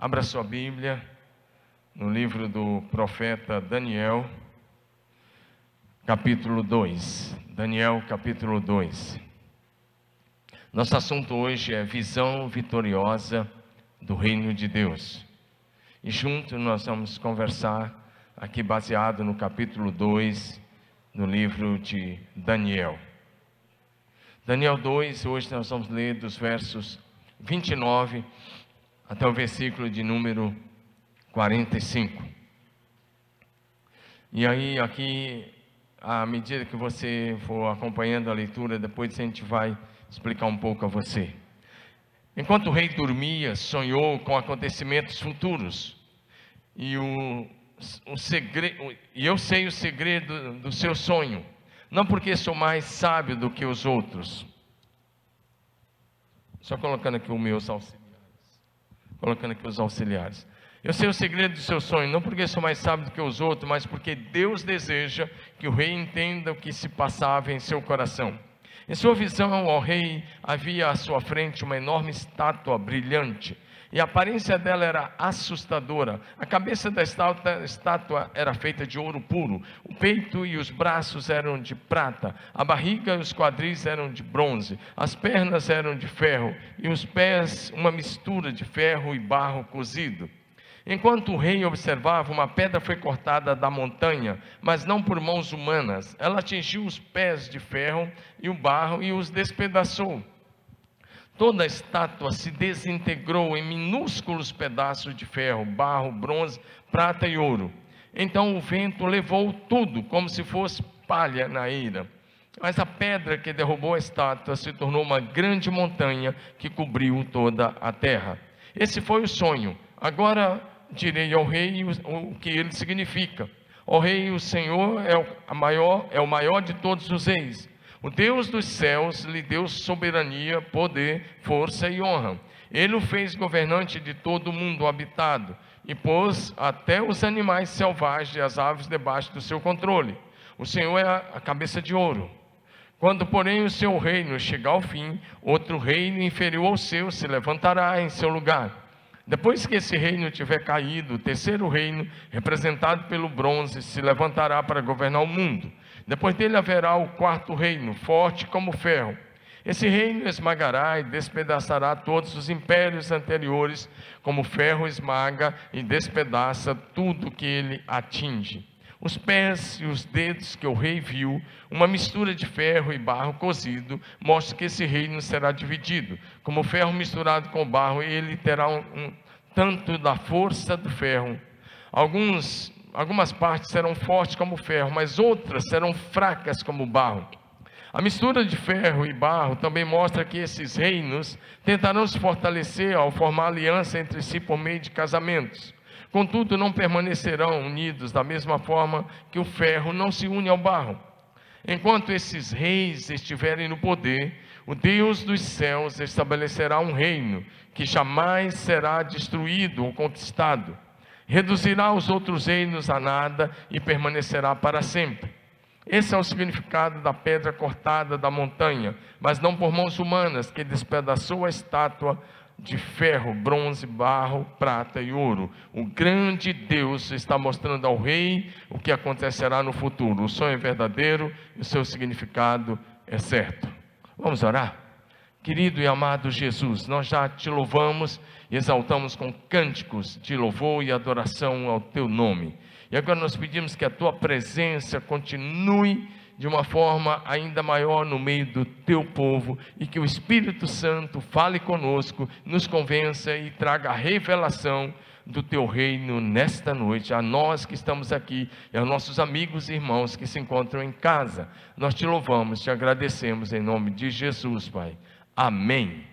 Abra sua Bíblia no livro do profeta Daniel, capítulo 2. Daniel, capítulo 2. Nosso assunto hoje é visão vitoriosa do reino de Deus. E junto nós vamos conversar aqui baseado no capítulo 2 no livro de Daniel. Daniel 2, hoje nós vamos ler dos versos 29 até o versículo de número 45. E aí, aqui, à medida que você for acompanhando a leitura, depois a gente vai explicar um pouco a você. Enquanto o rei dormia, sonhou com acontecimentos futuros. E o, o segredo, e eu sei o segredo do seu sonho, não porque sou mais sábio do que os outros. Só colocando aqui o meu auxílio colocando aqui os auxiliares. Eu sei o segredo do seu sonho, não porque sou mais sábio do que os outros, mas porque Deus deseja que o rei entenda o que se passava em seu coração. Em sua visão, ó rei, havia à sua frente uma enorme estátua brilhante e a aparência dela era assustadora. A cabeça da estátua era feita de ouro puro, o peito e os braços eram de prata, a barriga e os quadris eram de bronze, as pernas eram de ferro e os pés uma mistura de ferro e barro cozido. Enquanto o rei observava, uma pedra foi cortada da montanha, mas não por mãos humanas. Ela atingiu os pés de ferro e o barro e os despedaçou. Toda a estátua se desintegrou em minúsculos pedaços de ferro, barro, bronze, prata e ouro. Então o vento levou tudo, como se fosse palha na ira. Mas a pedra que derrubou a estátua se tornou uma grande montanha que cobriu toda a terra. Esse foi o sonho. Agora direi ao rei o que ele significa. O rei, o Senhor é o maior, é o maior de todos os reis. O Deus dos céus lhe deu soberania, poder, força e honra. Ele o fez governante de todo o mundo habitado e pôs até os animais selvagens e as aves debaixo do seu controle. O Senhor é a cabeça de ouro. Quando, porém, o seu reino chegar ao fim, outro reino inferior ao seu se levantará em seu lugar. Depois que esse reino tiver caído, o terceiro reino, representado pelo bronze, se levantará para governar o mundo. Depois dele haverá o quarto reino, forte como ferro. Esse reino esmagará e despedaçará todos os impérios anteriores, como ferro esmaga e despedaça tudo que ele atinge. Os pés e os dedos que o rei viu, uma mistura de ferro e barro cozido, mostra que esse reino será dividido. Como ferro misturado com barro, ele terá um, um tanto da força do ferro. Alguns algumas partes serão fortes como ferro, mas outras serão fracas como barro. A mistura de ferro e barro também mostra que esses reinos tentarão se fortalecer ao formar aliança entre si por meio de casamentos. Contudo, não permanecerão unidos da mesma forma que o ferro não se une ao barro. Enquanto esses reis estiverem no poder, o Deus dos céus estabelecerá um reino que jamais será destruído ou conquistado reduzirá os outros reinos a nada e permanecerá para sempre. Esse é o significado da pedra cortada da montanha, mas não por mãos humanas, que despedaçou a estátua de ferro, bronze, barro, prata e ouro. O grande Deus está mostrando ao rei o que acontecerá no futuro. O sonho é verdadeiro e o seu significado é certo. Vamos orar? Querido e amado Jesus, nós já te louvamos e exaltamos com cânticos de louvor e adoração ao teu nome. E agora nós pedimos que a tua presença continue de uma forma ainda maior no meio do teu povo e que o Espírito Santo fale conosco, nos convença e traga a revelação do teu reino nesta noite, a nós que estamos aqui e aos nossos amigos e irmãos que se encontram em casa. Nós te louvamos, te agradecemos em nome de Jesus, Pai. Amém.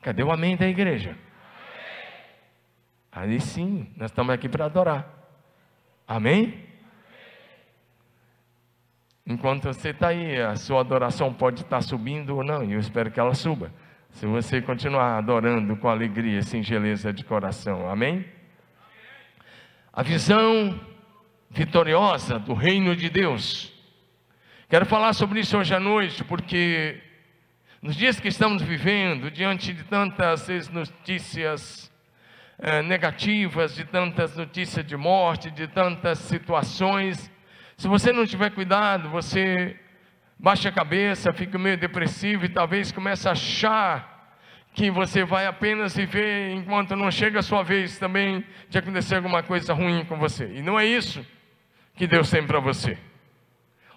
Cadê o amém da igreja? Aí sim, nós estamos aqui para adorar. Amém? Enquanto você está aí, a sua adoração pode estar subindo ou não, e eu espero que ela suba. Se você continuar adorando com alegria e singeleza de coração. Amém? A visão vitoriosa do reino de Deus. Quero falar sobre isso hoje à noite, porque nos dias que estamos vivendo, diante de tantas notícias eh, negativas, de tantas notícias de morte, de tantas situações. Se você não tiver cuidado, você baixa a cabeça, fica meio depressivo e talvez comece a achar que você vai apenas viver enquanto não chega a sua vez também de acontecer alguma coisa ruim com você. E não é isso que Deus tem para você.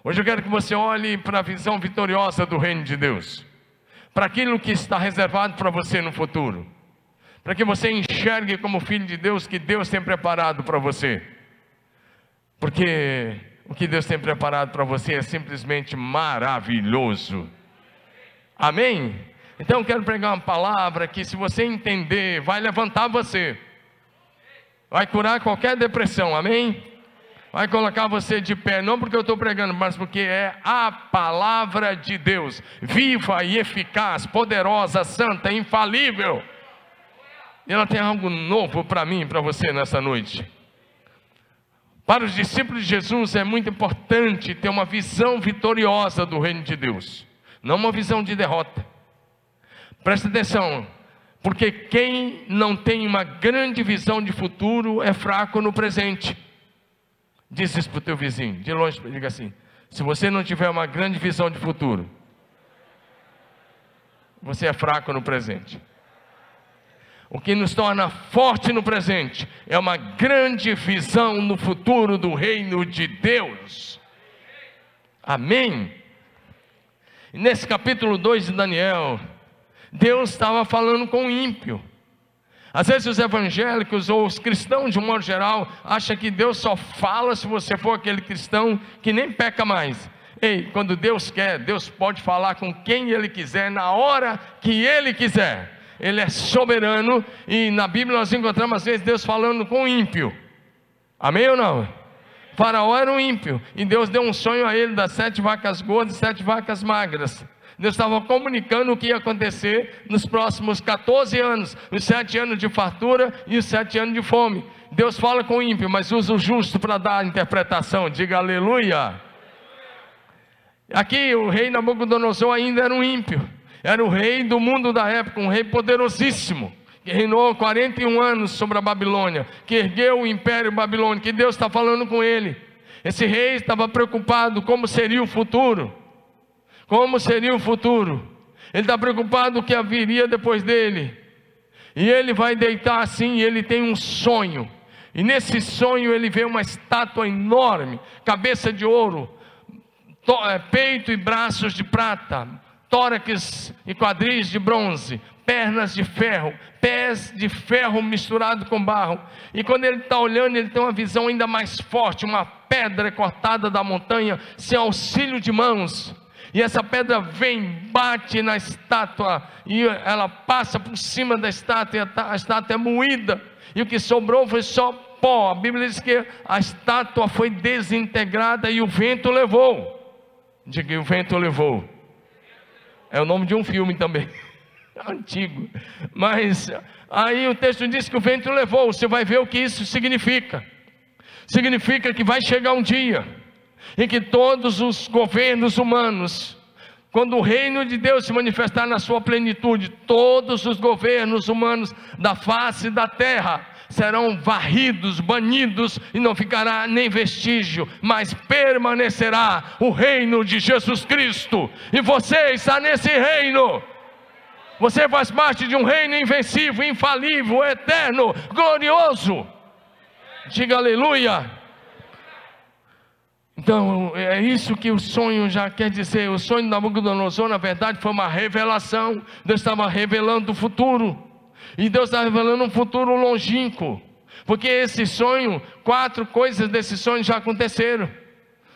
Hoje eu quero que você olhe para a visão vitoriosa do reino de Deus, para aquilo que está reservado para você no futuro, para que você enxergue como filho de Deus que Deus tem preparado para você, porque o que Deus tem preparado para você é simplesmente maravilhoso. Amém? Então eu quero pregar uma palavra que, se você entender, vai levantar você, vai curar qualquer depressão, amém? Vai colocar você de pé, não porque eu estou pregando, mas porque é a palavra de Deus, viva e eficaz, poderosa, santa, infalível. E ela tem algo novo para mim e para você nessa noite. Para os discípulos de Jesus é muito importante ter uma visão vitoriosa do reino de Deus, não uma visão de derrota. Presta atenção, porque quem não tem uma grande visão de futuro é fraco no presente. Diz isso para o teu vizinho, de longe, diga assim: se você não tiver uma grande visão de futuro, você é fraco no presente. O que nos torna forte no presente é uma grande visão no futuro do reino de Deus. Amém? Nesse capítulo 2 de Daniel, Deus estava falando com o ímpio. Às vezes os evangélicos ou os cristãos de um modo geral acham que Deus só fala se você for aquele cristão que nem peca mais. Ei, quando Deus quer, Deus pode falar com quem Ele quiser, na hora que Ele quiser. Ele é soberano e na Bíblia nós encontramos às vezes Deus falando com o ímpio. Amém ou não? Faraó era um ímpio e Deus deu um sonho a ele das sete vacas gordas e sete vacas magras. Deus estava comunicando o que ia acontecer nos próximos 14 anos, os sete anos de fartura e os sete anos de fome. Deus fala com o ímpio, mas usa o justo para dar a interpretação. Diga aleluia. Aqui o rei Nabucodonosor ainda era um ímpio. Era o rei do mundo da época, um rei poderosíssimo, que reinou 41 anos sobre a Babilônia, que ergueu o império babilônico, que Deus está falando com ele. Esse rei estava preocupado como seria o futuro, como seria o futuro. Ele está preocupado com o que haveria depois dele. E ele vai deitar assim, e ele tem um sonho. E nesse sonho ele vê uma estátua enorme, cabeça de ouro, é, peito e braços de prata, tórax e quadris de bronze, pernas de ferro, pés de ferro misturado com barro. E quando ele está olhando, ele tem uma visão ainda mais forte: uma pedra cortada da montanha, sem auxílio de mãos. E essa pedra vem, bate na estátua, e ela passa por cima da estátua, e a, estátua é moída, e o que sobrou foi só pó. A Bíblia diz que a estátua foi desintegrada e o vento levou. Diga, o vento levou. É o nome de um filme também, antigo. Mas aí o texto diz que o vento levou. Você vai ver o que isso significa. Significa que vai chegar um dia em que todos os governos humanos, quando o reino de Deus se manifestar na sua plenitude, todos os governos humanos da face da terra serão varridos, banidos, e não ficará nem vestígio, mas permanecerá o reino de Jesus Cristo, e você está nesse reino. Você faz parte de um reino invencível, infalível, eterno, glorioso. Diga aleluia. Então, é isso que o sonho já quer dizer. O sonho da Nabucodonosor, na verdade, foi uma revelação. Deus estava revelando o futuro. E Deus está revelando um futuro longínquo. Porque esse sonho, quatro coisas desse sonho já aconteceram.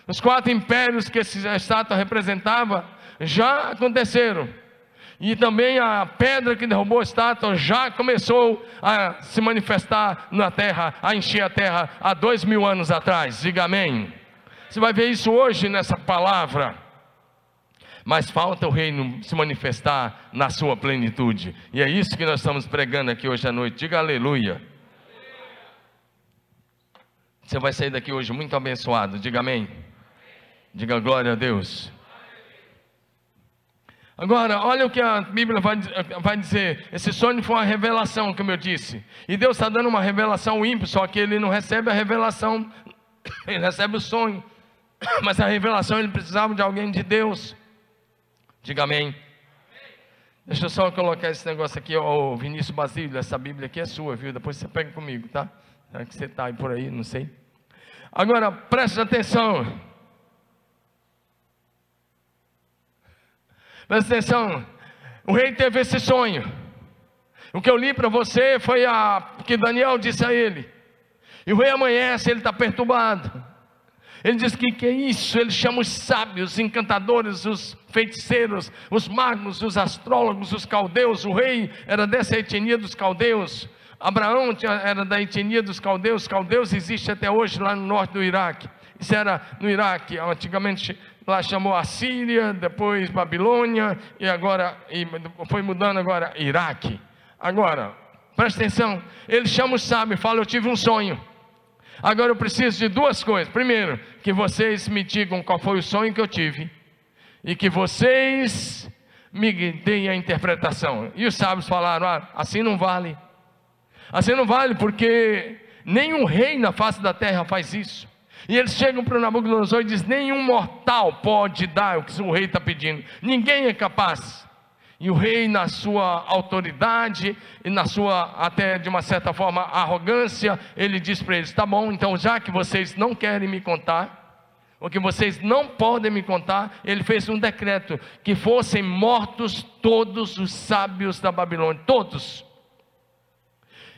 Os quatro impérios que essa estátua representava já aconteceram. E também a pedra que derrubou a estátua já começou a se manifestar na terra, a encher a terra há dois mil anos atrás. Diga amém. Você vai ver isso hoje nessa palavra mas falta o reino se manifestar na sua plenitude. E é isso que nós estamos pregando aqui hoje à noite. Diga aleluia. Você vai sair daqui hoje muito abençoado. Diga amém. Diga glória a Deus. Agora, olha o que a Bíblia vai, vai dizer. Esse sonho foi uma revelação, como eu disse. E Deus está dando uma revelação ímpio, só que ele não recebe a revelação, ele recebe o sonho. Mas a revelação ele precisava de alguém de Deus. Diga amém. Deixa eu só colocar esse negócio aqui, ó, Vinícius Basílio, essa Bíblia aqui é sua, viu? Depois você pega comigo, tá? Será que você está aí por aí? Não sei. Agora, preste atenção. Presta atenção. O rei teve esse sonho. O que eu li para você foi a que Daniel disse a ele. E o rei amanhece, ele está perturbado. Ele diz que que é isso? Ele chama os sábios, os encantadores, os feiticeiros, os magos, os astrólogos, os caldeus. O rei era dessa etnia dos caldeus. Abraão era da etnia dos caldeus. Caldeus existe até hoje lá no norte do Iraque. Isso era no Iraque, antigamente lá chamou Assíria, depois Babilônia e agora e foi mudando agora Iraque. Agora, presta atenção, ele chama o sábio fala: Eu tive um sonho. Agora eu preciso de duas coisas. Primeiro, que vocês me digam qual foi o sonho que eu tive, e que vocês me deem a interpretação. E os sábios falaram: ah, assim não vale. Assim não vale, porque nenhum rei na face da terra faz isso. E eles chegam para o Nabucodonosor e dizem: nenhum mortal pode dar o que o rei está pedindo, ninguém é capaz. E o rei, na sua autoridade e na sua, até de uma certa forma, arrogância, ele diz para eles: tá bom, então já que vocês não querem me contar, o que vocês não podem me contar, ele fez um decreto que fossem mortos todos os sábios da Babilônia, todos.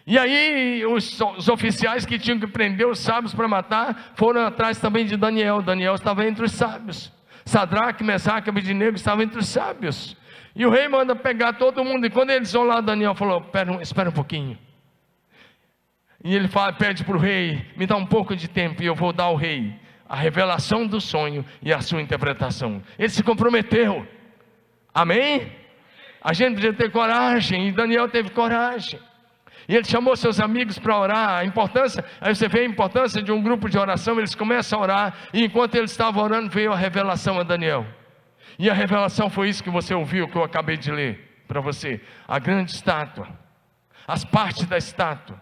E aí os, os, oficiais que tinham que prender os sábios para matar foram atrás também de Daniel. Daniel estava entre os sábios. Sadraque, Mesaque e Abednego estavam entre os sábios. E o rei manda pegar todo mundo. E quando eles vão lá, Daniel falou: espera, espera um pouquinho. E ele fala, pede para o rei: me dá um pouco de tempo e eu vou dar ao rei a revelação do sonho e a sua interpretação. Ele se comprometeu. Amém? A gente precisa ter coragem. E Daniel teve coragem. E ele chamou seus amigos para orar. A importância, aí você vê a importância de um grupo de oração. Eles começam a orar. E enquanto eles estavam orando, veio a revelação a Daniel. E a revelação foi isso que você ouviu, que eu acabei de ler para você. A grande estátua, as partes da estátua.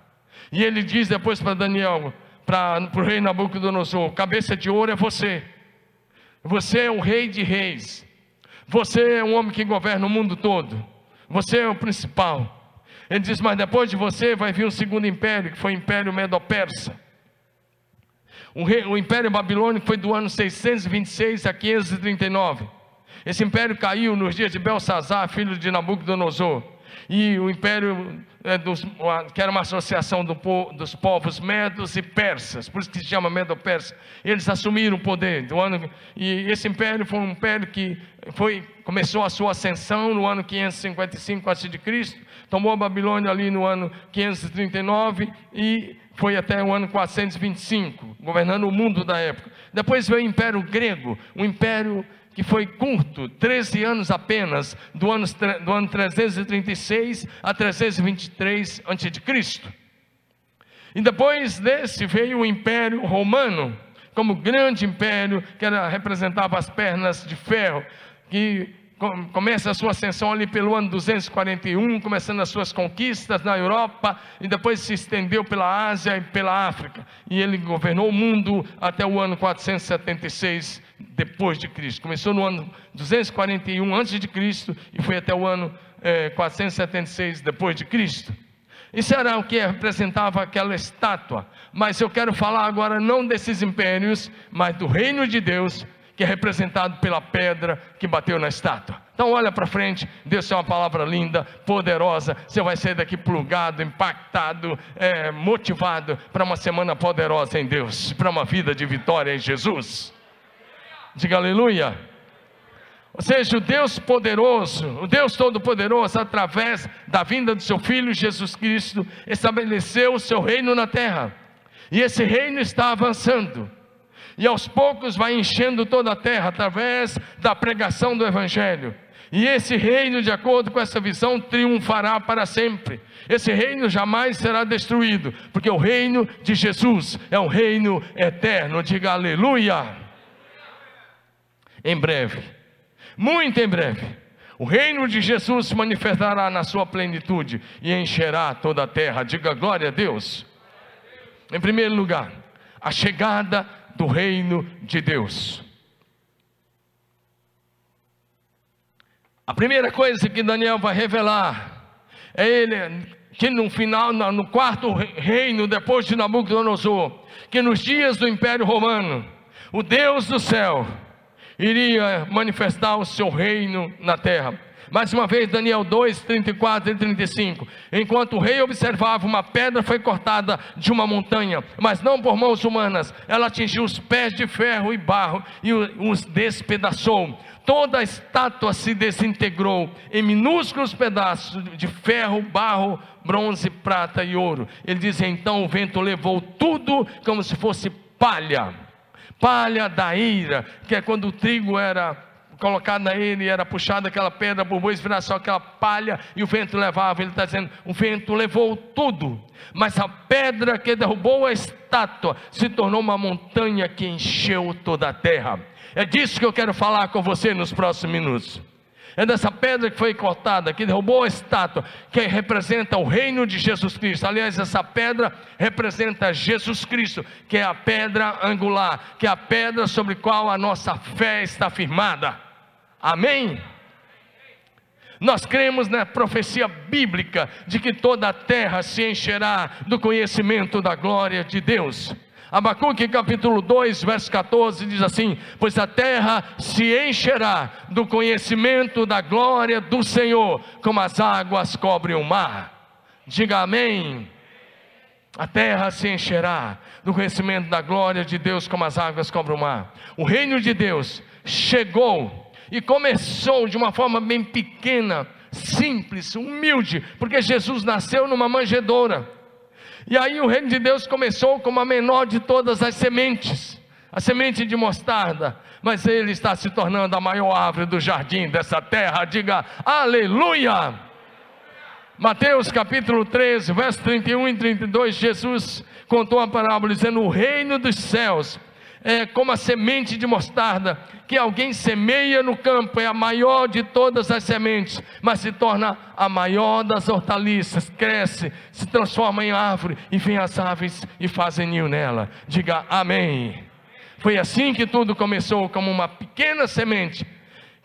E ele diz depois para Daniel, para o rei Nabucodonosor: cabeça de ouro é você. Você é o rei de reis. Você é um homem que governa o mundo todo. Você é o principal. Ele diz: Mas depois de você vai vir um segundo império, que foi o Império Medo-Persa. O, o Império Babilônico foi do ano 626 a 539. Esse império caiu nos dias de Belsazar, filho de Nabucodonosor. E o império, é, dos, que era uma associação do, dos povos medos e persas, por isso que se chama Medo-Persa, eles assumiram o poder. Do ano, e esse império foi um império que foi, começou a sua ascensão no ano 555 a.C., tomou a Babilônia ali no ano 539 e foi até o ano 425, governando o mundo da época. Depois veio o Império Grego, um império que foi curto, 13 anos apenas, do ano, do ano 336 a 323 a.C. E depois desse veio o Império Romano, como grande império que era, representava as pernas de ferro, que começa a sua ascensão ali pelo ano 241, começando as suas conquistas na Europa e depois se estendeu pela Ásia e pela África. E ele governou o mundo até o ano 476 depois de Cristo. Começou no ano 241 antes de Cristo e foi até o ano é, 476 depois de Cristo. Isso era o que representava aquela estátua. Mas eu quero falar agora não desses impérios, mas do reino de Deus que é representado pela pedra que bateu na estátua. Então olha para frente, Deus tem uma palavra linda, poderosa. Você vai sair daqui plugado, impactado, é, motivado para uma semana poderosa em Deus, para uma vida de vitória em Jesus. Diga aleluia. Ou seja, o Deus poderoso, o Deus todo-poderoso, através da vinda do seu Filho Jesus Cristo, estabeleceu o seu reino na terra. E esse reino está avançando e aos poucos vai enchendo toda a terra através da pregação do Evangelho. E esse reino, de acordo com essa visão, triunfará para sempre. Esse reino jamais será destruído, porque o reino de Jesus é um reino eterno. Diga aleluia. Em breve, muito em breve, O reino de Jesus se manifestará na sua plenitude e encherá toda a terra. Diga glória a Deus. Em primeiro lugar, a chegada do reino de Deus. A primeira coisa que Daniel vai revelar é ele que no final, no quarto reino, depois de Nabucodonosor, que nos dias do Império Romano, o Deus do céu iria manifestar o seu reino na terra. Mais uma vez, Daniel 2, 34 e 35. Enquanto o rei observava, uma pedra foi cortada de uma montanha, mas não por mãos humanas. Ela atingiu os pés de ferro e barro e os despedaçou. Toda a estátua se desintegrou em minúsculos pedaços de ferro, barro, bronze, prata e ouro. Ele diz: então o vento levou tudo como se fosse palha palha da ira, que é quando o trigo era colocado na ele, era puxada aquela pedra por virar só aquela palha e o vento levava. Ele está dizendo: o vento levou tudo, mas a pedra que derrubou a estátua se tornou uma montanha que encheu toda a terra. É disso que eu quero falar com você nos próximos minutos é dessa pedra que foi cortada, que derrubou a estátua, que representa o reino de Jesus Cristo. Aliás, essa pedra representa Jesus Cristo, que é a pedra angular, que é a pedra sobre qual a nossa fé está firmada. Amém? Nós cremos na profecia bíblica de que toda a terra se encherá do conhecimento da glória de Deus. Abacuque capítulo 2, verso 14 diz assim: Pois a terra se encherá do conhecimento da glória do Senhor, como as águas cobrem o mar. Diga amém. A terra se encherá do conhecimento da glória de Deus, como as águas cobrem o mar. O reino de Deus chegou e começou de uma forma bem pequena, simples, humilde, porque Jesus nasceu numa manjedoura. E aí o reino de Deus começou como a menor de todas as sementes, a semente de mostarda, mas ele está se tornando a maior árvore do jardim dessa terra. Diga aleluia! Mateus capítulo 13, verso 31 e 32, Jesus contou a parábola dizendo: O reino dos céus é como a semente de mostarda que alguém semeia no campo, é a maior de todas as sementes, mas se torna a maior das hortaliças, cresce, se transforma em árvore, e vem as aves e fazem ninho nela. Diga amém. Foi assim que tudo começou, como uma pequena semente,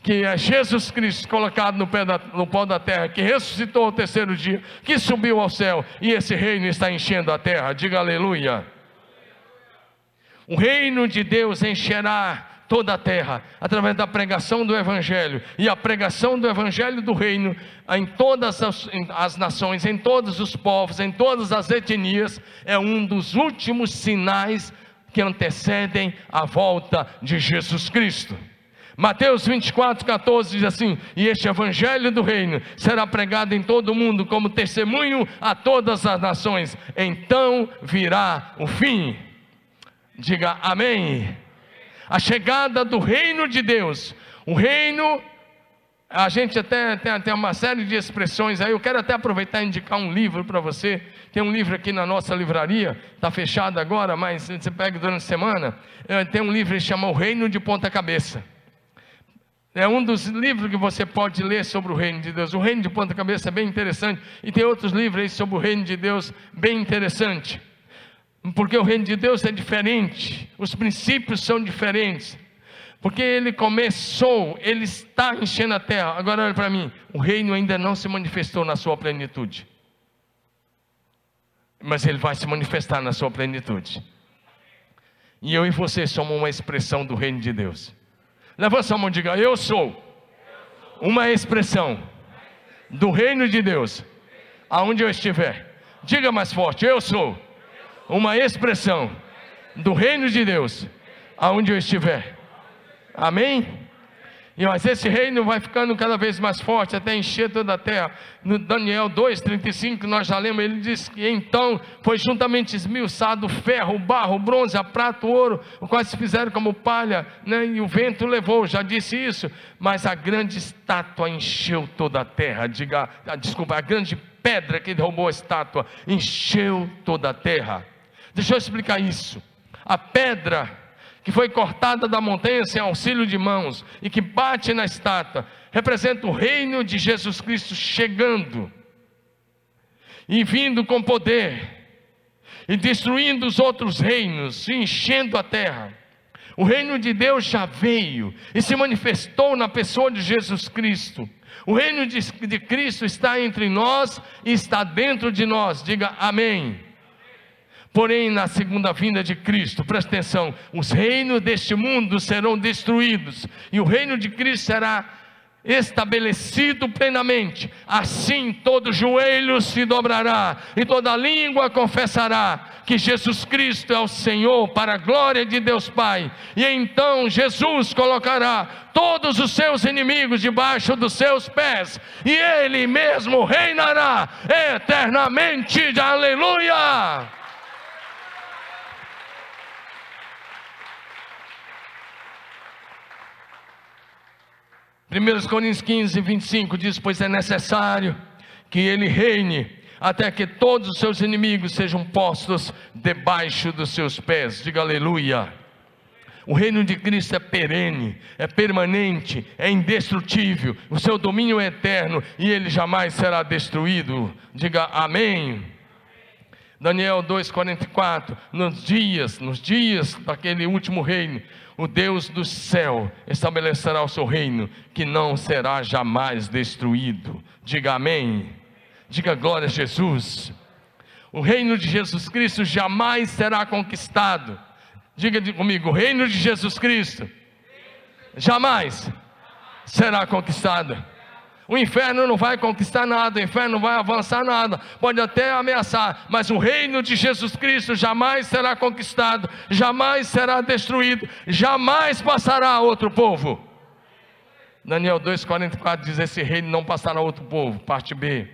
que é Jesus Cristo colocado no, pé da, no pó da terra, que ressuscitou ao terceiro dia, que subiu ao céu, e esse reino está enchendo a terra. Diga aleluia. O reino de Deus encherá toda a terra através da pregação do Evangelho e a pregação do Evangelho do reino em todas as, as, nações, em todos os povos, em todas as etnias, é um dos últimos sinais que antecedem a volta de Jesus Cristo. Mateus 24, 14 diz assim: E este evangelho do reino será pregado em todo o mundo como testemunho a todas as nações, então virá o fim. Diga amém. A chegada do reino de Deus. O reino, a gente até tem, tem uma série de expressões aí. Eu quero até aproveitar e indicar um livro para você. Tem um livro aqui na nossa livraria, está fechado agora, mas você pega durante a semana. É, tem um livro que chama O Reino de Ponta Cabeça. É um dos livros que você pode ler sobre o reino de Deus. O reino de ponta cabeça é bem interessante. E tem outros livros aí sobre o reino de Deus bem interessante. Porque o reino de Deus é diferente, os princípios são diferentes. Porque ele começou, ele está enchendo a terra. Agora olha para mim, o reino ainda não se manifestou na sua plenitude. Mas ele vai se manifestar na sua plenitude. E eu e você somos uma expressão do reino de Deus. Levanta sua mão e diga: Eu sou uma expressão do reino de Deus, aonde eu estiver. Diga mais forte: Eu sou uma expressão do reino de Deus aonde eu estiver. Amém? E mas esse reino vai ficando cada vez mais forte até encher toda a terra. No Daniel 2:35 nós já lemos, ele diz que então foi juntamente esmiuçado o ferro, o barro, o bronze, a prata, o ouro, o se fizeram como palha, né? e o vento levou, já disse isso, mas a grande estátua encheu toda a terra. Diga, ah, desculpa, a grande pedra que derrubou a estátua encheu toda a terra. Deixa eu explicar isso. A pedra que foi cortada da montanha sem auxílio de mãos e que bate na estátua, representa o reino de Jesus Cristo chegando e vindo com poder e destruindo os outros reinos, e enchendo a terra. O reino de Deus já veio e se manifestou na pessoa de Jesus Cristo. O reino de, de Cristo está entre nós e está dentro de nós. Diga amém. Porém, na segunda vinda de Cristo, presta atenção: os reinos deste mundo serão destruídos e o reino de Cristo será estabelecido plenamente. Assim todo joelho se dobrará e toda língua confessará que Jesus Cristo é o Senhor para a glória de Deus Pai. E então Jesus colocará todos os seus inimigos debaixo dos seus pés e ele mesmo reinará eternamente. Aleluia! 1 Coríntios 15, 25 diz: Pois é necessário que ele reine, até que todos os seus inimigos sejam postos debaixo dos seus pés. Diga aleluia. O reino de Cristo é perene, é permanente, é indestrutível, o seu domínio é eterno e ele jamais será destruído. Diga amém. Daniel 2,44, nos dias, nos dias daquele último reino, o Deus do céu estabelecerá o seu reino, que não será jamais destruído. Diga amém. Diga glória a Jesus. O reino de Jesus Cristo jamais será conquistado. Diga comigo: o reino de Jesus Cristo jamais será conquistado. O inferno não vai conquistar nada, o inferno não vai avançar nada, pode até ameaçar, mas o reino de Jesus Cristo jamais será conquistado, jamais será destruído, jamais passará a outro povo. Daniel 2,44 diz: Esse reino não passará a outro povo, parte B.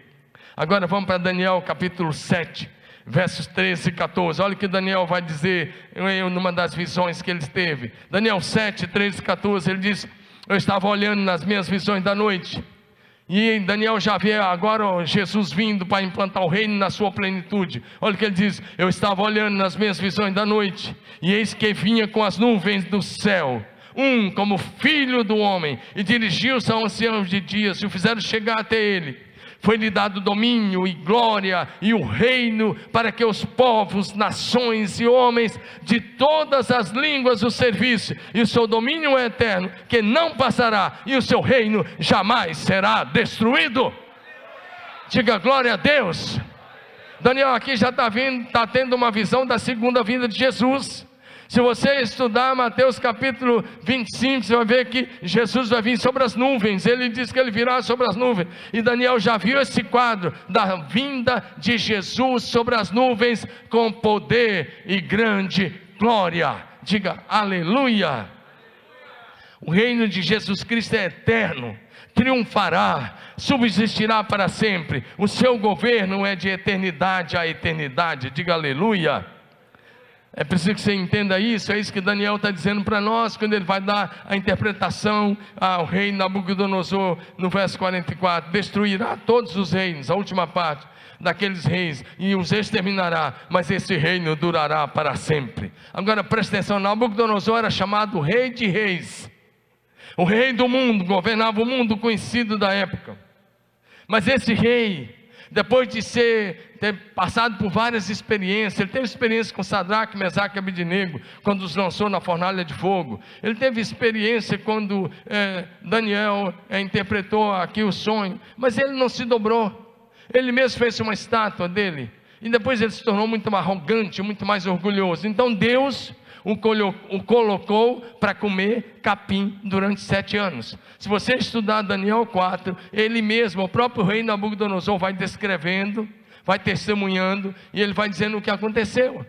Agora vamos para Daniel capítulo 7, versos 13 e 14. Olha o que Daniel vai dizer em uma das visões que ele teve. Daniel 7, 13 e 14, ele diz: Eu estava olhando nas minhas visões da noite e Daniel já vê agora Jesus vindo para implantar o reino na sua plenitude. Olha o que ele diz: Eu estava olhando nas minhas visões da noite, e eis que vinha com as nuvens do céu, um como filho do homem, e dirigiu-se ao ancião de dias, e o fizeram chegar até ele foi-lhe dado domínio e glória e o reino para que os povos, nações e homens de todas as línguas o servissem, e o seu domínio é eterno, que não passará, e o seu reino jamais será destruído. Diga glória a Deus. Daniel aqui já está tá tendo uma visão da segunda vinda de Jesus. Se você estudar Mateus capítulo 25, você vai ver que Jesus vai vir sobre as nuvens. Ele diz que ele virá sobre as nuvens. E Daniel já viu esse quadro da vinda de Jesus sobre as nuvens com poder e grande glória. Diga aleluia. O reino de Jesus Cristo é eterno, triunfará, subsistirá para sempre. O seu governo é de eternidade a eternidade. Diga aleluia. É preciso que você entenda isso, é isso que Daniel está dizendo para nós, quando ele vai dar a interpretação ao rei Nabucodonosor, no verso 44: destruirá todos os reinos, a última parte daqueles reis, e os exterminará, mas esse reino durará para sempre. Agora presta atenção: Nabucodonosor era chamado rei de reis, o rei do mundo, governava o mundo conhecido da época, mas esse rei, depois de ser, ter passado por várias experiências, ele teve experiência com Sadraque, Mesaque e Abidinego, quando os lançou na fornalha de fogo, ele teve experiência quando é, Daniel é, interpretou aqui o sonho, mas ele não se dobrou, ele mesmo fez uma estátua dele, e depois ele se tornou muito mais arrogante, muito mais orgulhoso, então Deus o colocou para comer capim durante sete anos. Se você estudar Daniel 4, ele mesmo, o próprio rei Nabucodonosor, vai descrevendo, vai testemunhando, e ele vai dizendo o que aconteceu.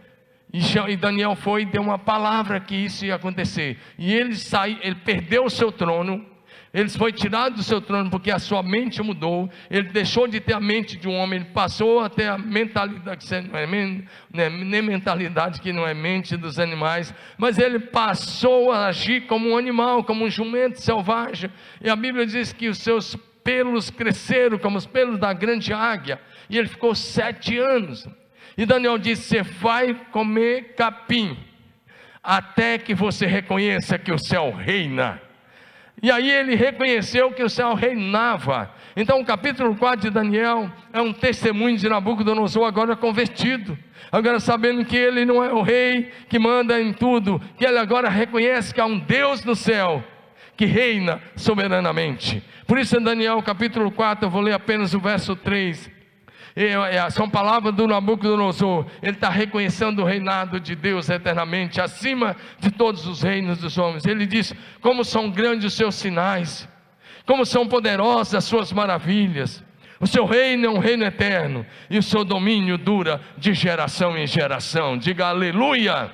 E Daniel foi e deu uma palavra que isso ia acontecer. E ele saiu, ele perdeu o seu trono, ele foi tirado do seu trono porque a sua mente mudou. Ele deixou de ter a mente de um homem, ele passou a ter a mentalidade, não é, né, nem mentalidade que não é mente dos animais, mas ele passou a agir como um animal, como um jumento selvagem. E a Bíblia diz que os seus pelos cresceram como os pelos da grande águia. E ele ficou sete anos. E Daniel disse: Você vai comer capim até que você reconheça que o céu reina. E aí ele reconheceu que o céu reinava. Então, o capítulo 4 de Daniel é um testemunho de Nabucodonosor agora convertido. Agora sabendo que ele não é o rei que manda em tudo, que ele agora reconhece que há um Deus no céu que reina soberanamente. Por isso, em Daniel capítulo 4, eu vou ler apenas o verso 3. É, são palavras do Nabucodonosor. Ele está reconhecendo o reinado de Deus eternamente, acima de todos os reinos dos homens. Ele diz: Como são grandes os seus sinais, como são poderosas as suas maravilhas. O seu reino é um reino eterno, e o seu domínio dura de geração em geração. Diga aleluia.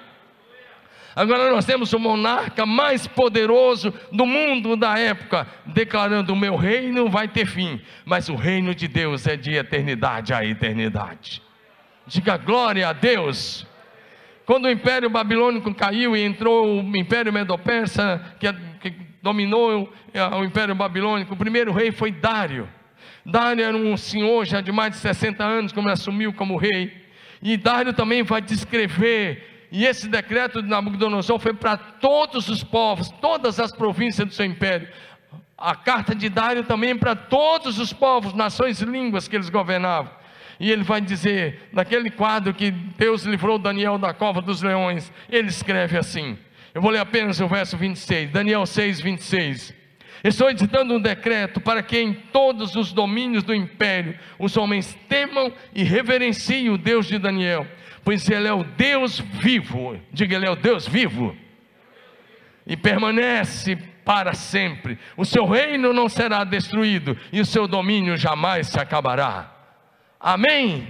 Agora nós temos o monarca mais poderoso do mundo da época, declarando: o meu reino vai ter fim, mas o reino de Deus é de eternidade a eternidade. Diga glória a Deus. Quando o Império Babilônico caiu e entrou o Império Medo-Persa, que, que dominou o Império Babilônico, o primeiro rei foi Dário. Dário era um senhor já de mais de 60 anos, como ele assumiu como rei. E Dário também vai descrever e esse decreto de Nabucodonosor foi para todos os povos, todas as províncias do seu império. A carta de Dário também para todos os povos, nações e línguas que eles governavam. E ele vai dizer, naquele quadro que Deus livrou Daniel da cova dos leões, ele escreve assim. Eu vou ler apenas o verso 26, Daniel 6, 26. Estou editando um decreto para que em todos os domínios do império os homens temam e reverenciem o Deus de Daniel pois Ele é o Deus vivo. Diga, Ele é o Deus vivo. E permanece para sempre. O seu reino não será destruído e o seu domínio jamais se acabará. Amém.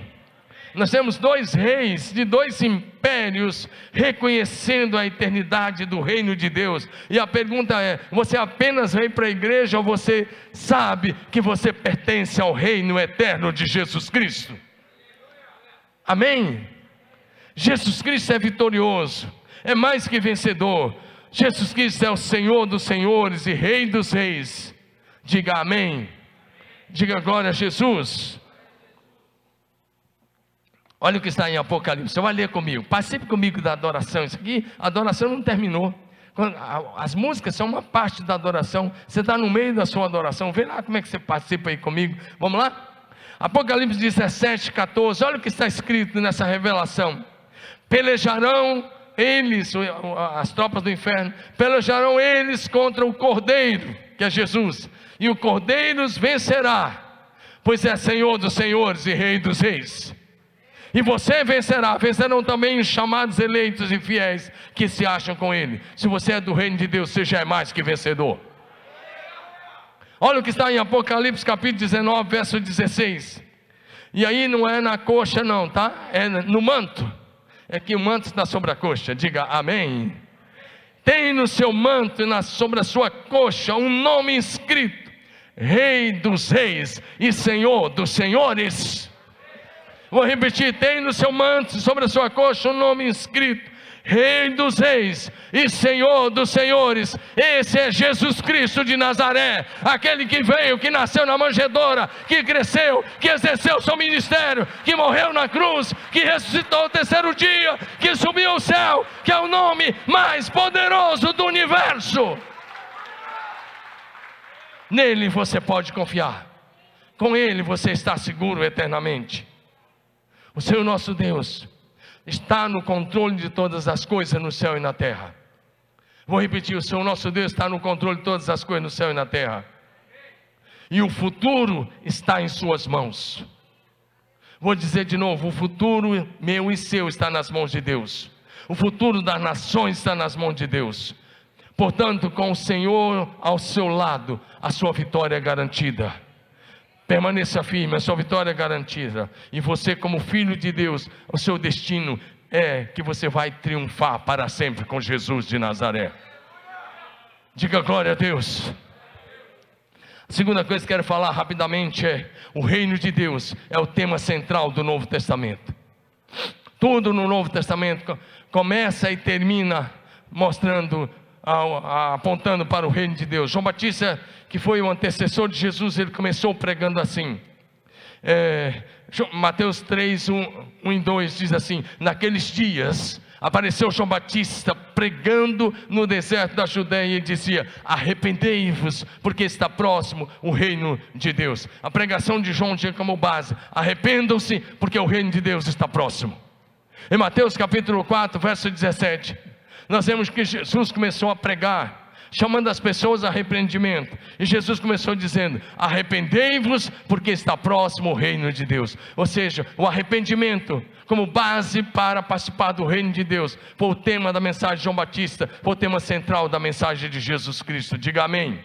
Nós temos dois reis de dois impérios reconhecendo a eternidade do reino de Deus. E a pergunta é: você apenas vem para a igreja ou você sabe que você pertence ao reino eterno de Jesus Cristo? Amém? Jesus Cristo é vitorioso, é mais que vencedor. Jesus Cristo é o Senhor dos senhores e Rei dos reis. Diga amém. Diga glória a Jesus. Olha o que está em Apocalipse. Você vai ler comigo. Participe comigo da adoração. Isso aqui, a adoração não terminou. As músicas são uma parte da adoração. Você está no meio da sua adoração. Vê lá como é que você participa aí comigo. Vamos lá? Apocalipse 17, 14. Olha o que está escrito nessa revelação pelejarão eles, as tropas do inferno, pelejarão eles contra o Cordeiro, que é Jesus, e o Cordeiro os vencerá, pois é Senhor dos senhores e Rei dos reis. E você vencerá, vencerão também os chamados eleitos e fiéis que se acham com Ele. Se você é do reino de Deus, você já é mais que vencedor. Olha o que está em Apocalipse capítulo 19, verso 16. E aí não é na coxa, não, tá? É no manto é que o manto está sobre a coxa, diga amém. Tem no seu manto e na, sobre a sua coxa um nome escrito: Rei dos Reis e Senhor dos Senhores. Vou repetir: tem no seu manto sobre a sua coxa um nome escrito: Rei dos reis e Senhor dos senhores. Esse é Jesus Cristo de Nazaré, aquele que veio, que nasceu na manjedoura, que cresceu, que exerceu seu ministério, que morreu na cruz, que ressuscitou o terceiro dia, que subiu ao céu, que é o nome mais poderoso do universo. Nele você pode confiar. Com ele você está seguro eternamente. O Senhor nosso Deus está no controle de todas as coisas no céu e na terra. Vou repetir: o Senhor nosso Deus está no controle de todas as coisas no céu e na terra. E o futuro está em Suas mãos. Vou dizer de novo: o futuro meu e seu está nas mãos de Deus. O futuro das nações está nas mãos de Deus. Portanto, com o Senhor ao seu lado, a sua vitória é garantida. Permaneça firme, a sua vitória é garantida. E você, como filho de Deus, o seu destino é que você vai triunfar para sempre com Jesus de Nazaré. Diga glória a Deus. A segunda coisa que quero falar rapidamente é: o reino de Deus é o tema central do Novo Testamento. Tudo no Novo Testamento começa e termina mostrando apontando para o reino de Deus. João Batista, que foi o antecessor de Jesus, ele começou pregando assim. É, Mateus 3, 1, 1 e 2 diz assim: Naqueles dias apareceu João Batista pregando no deserto da Judéia e dizia: Arrependei-vos, porque está próximo o reino de Deus. A pregação de João tinha como base: arrependam-se, porque o reino de Deus está próximo. Em Mateus capítulo 4, verso 17, nós vemos que Jesus começou a pregar chamando as pessoas a arrependimento. E Jesus começou dizendo: Arrependei-vos, porque está próximo o reino de Deus. Ou seja, o arrependimento como base para participar do reino de Deus. Foi o tema da mensagem de João Batista, foi o tema central da mensagem de Jesus Cristo. Diga amém.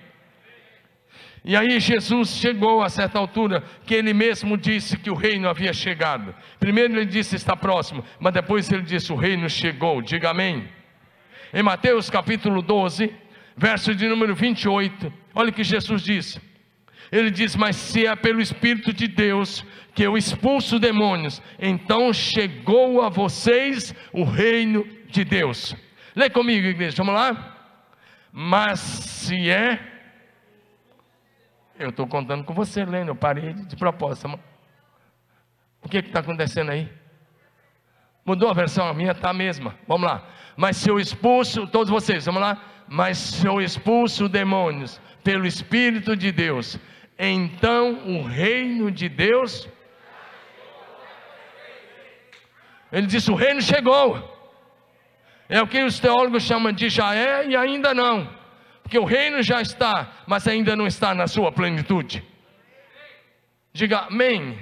E aí Jesus chegou a certa altura que ele mesmo disse que o reino havia chegado. Primeiro ele disse está próximo, mas depois ele disse o reino chegou. Diga amém. Em Mateus capítulo 12, verso de número 28, olha o que Jesus disse. Ele diz: Mas se é pelo Espírito de Deus que eu expulso demônios, então chegou a vocês o reino de Deus. Lê comigo, igreja, vamos lá? Mas se é. Eu estou contando com você lendo, eu parei de propósito. O que está acontecendo aí? Mudou a versão, a minha está a mesma. Vamos lá. Mas se eu expulso, todos vocês, vamos lá mas se eu expulso demônios pelo Espírito de Deus, então o reino de Deus. Ele disse: o reino chegou. É o que os teólogos chamam de já é e ainda não. Porque o reino já está, mas ainda não está na sua plenitude. Diga amém.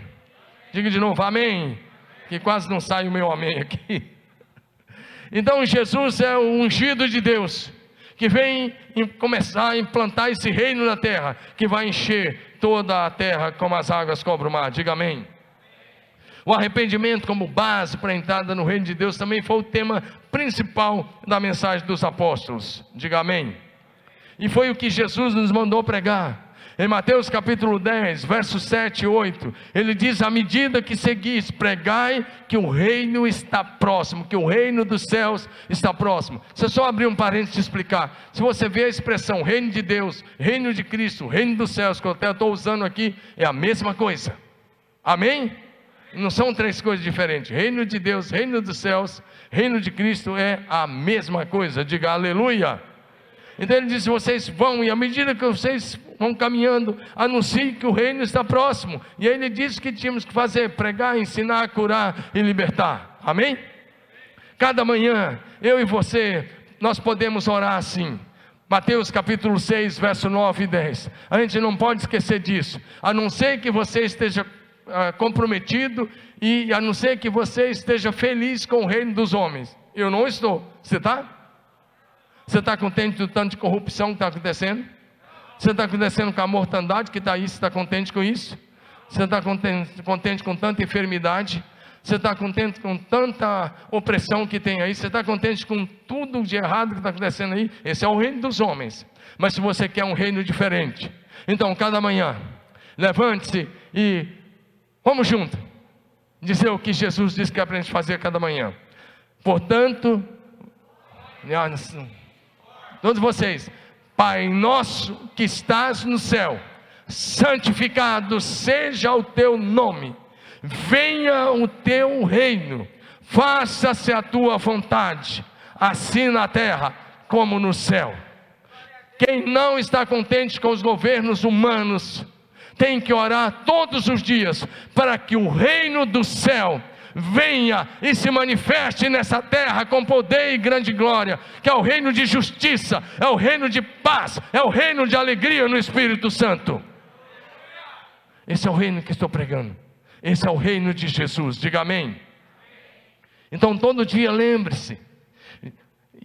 Diga de novo amém. Que quase não sai o meu amém aqui. Então Jesus é o ungido de Deus que vem começar a implantar esse reino na terra, que vai encher toda a terra como as águas cobrem o mar. Diga amém. O arrependimento como base para a entrada no reino de Deus também foi o tema principal da mensagem dos apóstolos. Diga amém. E foi o que Jesus nos mandou pregar. Em Mateus capítulo 10, versos 7 e 8, ele diz: À medida que seguis, pregai que o reino está próximo, que o reino dos céus está próximo. Se eu só abrir um parênteses e explicar, se você vê a expressão reino de Deus, reino de Cristo, reino dos céus, que eu até estou usando aqui, é a mesma coisa. Amém? Não são três coisas diferentes. Reino de Deus, reino dos céus, reino de Cristo é a mesma coisa. Diga aleluia. Então ele disse: vocês vão, e à medida que vocês vão caminhando, anuncie que o reino está próximo. E aí ele disse que tínhamos que fazer: pregar, ensinar, curar e libertar. Amém? Cada manhã, eu e você, nós podemos orar assim. Mateus capítulo 6, verso 9 e 10. A gente não pode esquecer disso. A não ser que você esteja ah, comprometido e a não ser que você esteja feliz com o reino dos homens. Eu não estou. Você está? Você está contente do tanto de corrupção que está acontecendo? Você está acontecendo com a mortandade que está aí? Você está contente com isso? Você está contente, contente com tanta enfermidade? Você está contente com tanta opressão que tem aí? Você está contente com tudo de errado que está acontecendo aí? Esse é o reino dos homens. Mas se você quer um reino diferente, então cada manhã, levante-se e vamos junto. Dizer o que Jesus disse que é para a gente fazer cada manhã. Portanto, todos vocês, Pai nosso que estás no céu, santificado seja o teu nome, venha o teu reino, faça-se a tua vontade, assim na terra como no céu. Quem não está contente com os governos humanos, tem que orar todos os dias para que o reino do céu venha e se manifeste nessa terra com poder e grande glória, que é o reino de justiça, é o reino de paz, é o reino de alegria no Espírito Santo. Esse é o reino que estou pregando. Esse é o reino de Jesus. Diga amém. Então todo dia lembre-se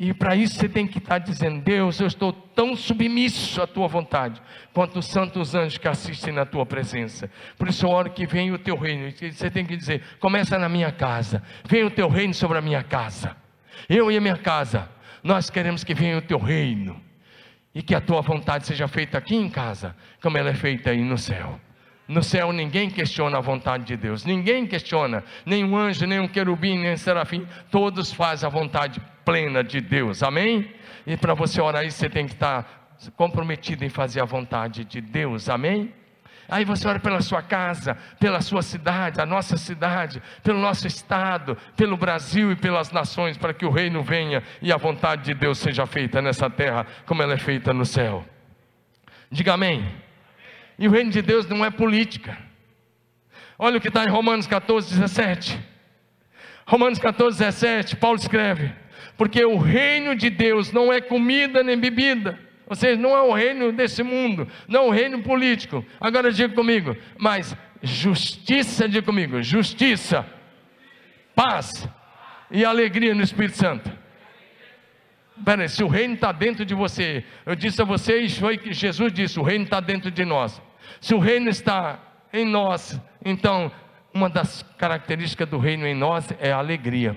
e para isso você tem que estar dizendo: Deus, eu estou tão submisso à tua vontade, quanto os santos anjos que assistem na tua presença. Por isso eu oro que venha o teu reino. Você tem que dizer: começa na minha casa, venha o teu reino sobre a minha casa. Eu e a minha casa, nós queremos que venha o teu reino. E que a tua vontade seja feita aqui em casa, como ela é feita aí no céu. No céu ninguém questiona a vontade de Deus, ninguém questiona, nem um anjo, nem um querubim, nem um serafim, todos fazem a vontade plena de Deus, amém? E para você orar isso, você tem que estar comprometido em fazer a vontade de Deus, amém? Aí você ora pela sua casa, pela sua cidade, a nossa cidade, pelo nosso estado, pelo Brasil e pelas nações, para que o reino venha e a vontade de Deus seja feita nessa terra, como ela é feita no céu. Diga amém. E o reino de Deus não é política. Olha o que está em Romanos 14, 17. Romanos 14, 17, Paulo escreve: Porque o reino de Deus não é comida nem bebida ou seja, não é o reino desse mundo, não é o reino político. Agora diga comigo, mas justiça, diga comigo, justiça, paz e alegria no Espírito Santo. Peraí, se o reino está dentro de você, eu disse a vocês, foi que Jesus disse: o reino está dentro de nós. Se o reino está em nós, então uma das características do reino em nós é a alegria.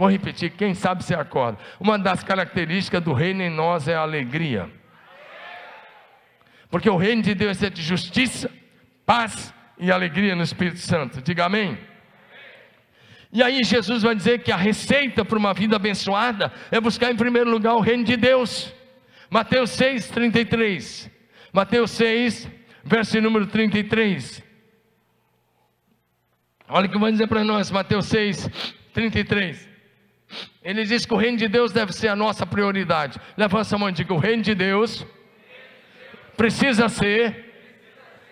Vou repetir, quem sabe se acorda. Uma das características do reino em nós é a alegria. Porque o reino de Deus é de justiça, paz e alegria no Espírito Santo. Diga amém. E aí Jesus vai dizer que a receita para uma vida abençoada é buscar em primeiro lugar o reino de Deus. Mateus 6, 33. Mateus 6, verso número 33. Olha o que vai dizer para nós, Mateus 6, 33. Ele diz que o reino de Deus deve ser a nossa prioridade. Levanta a mão e diga: o reino de Deus precisa ser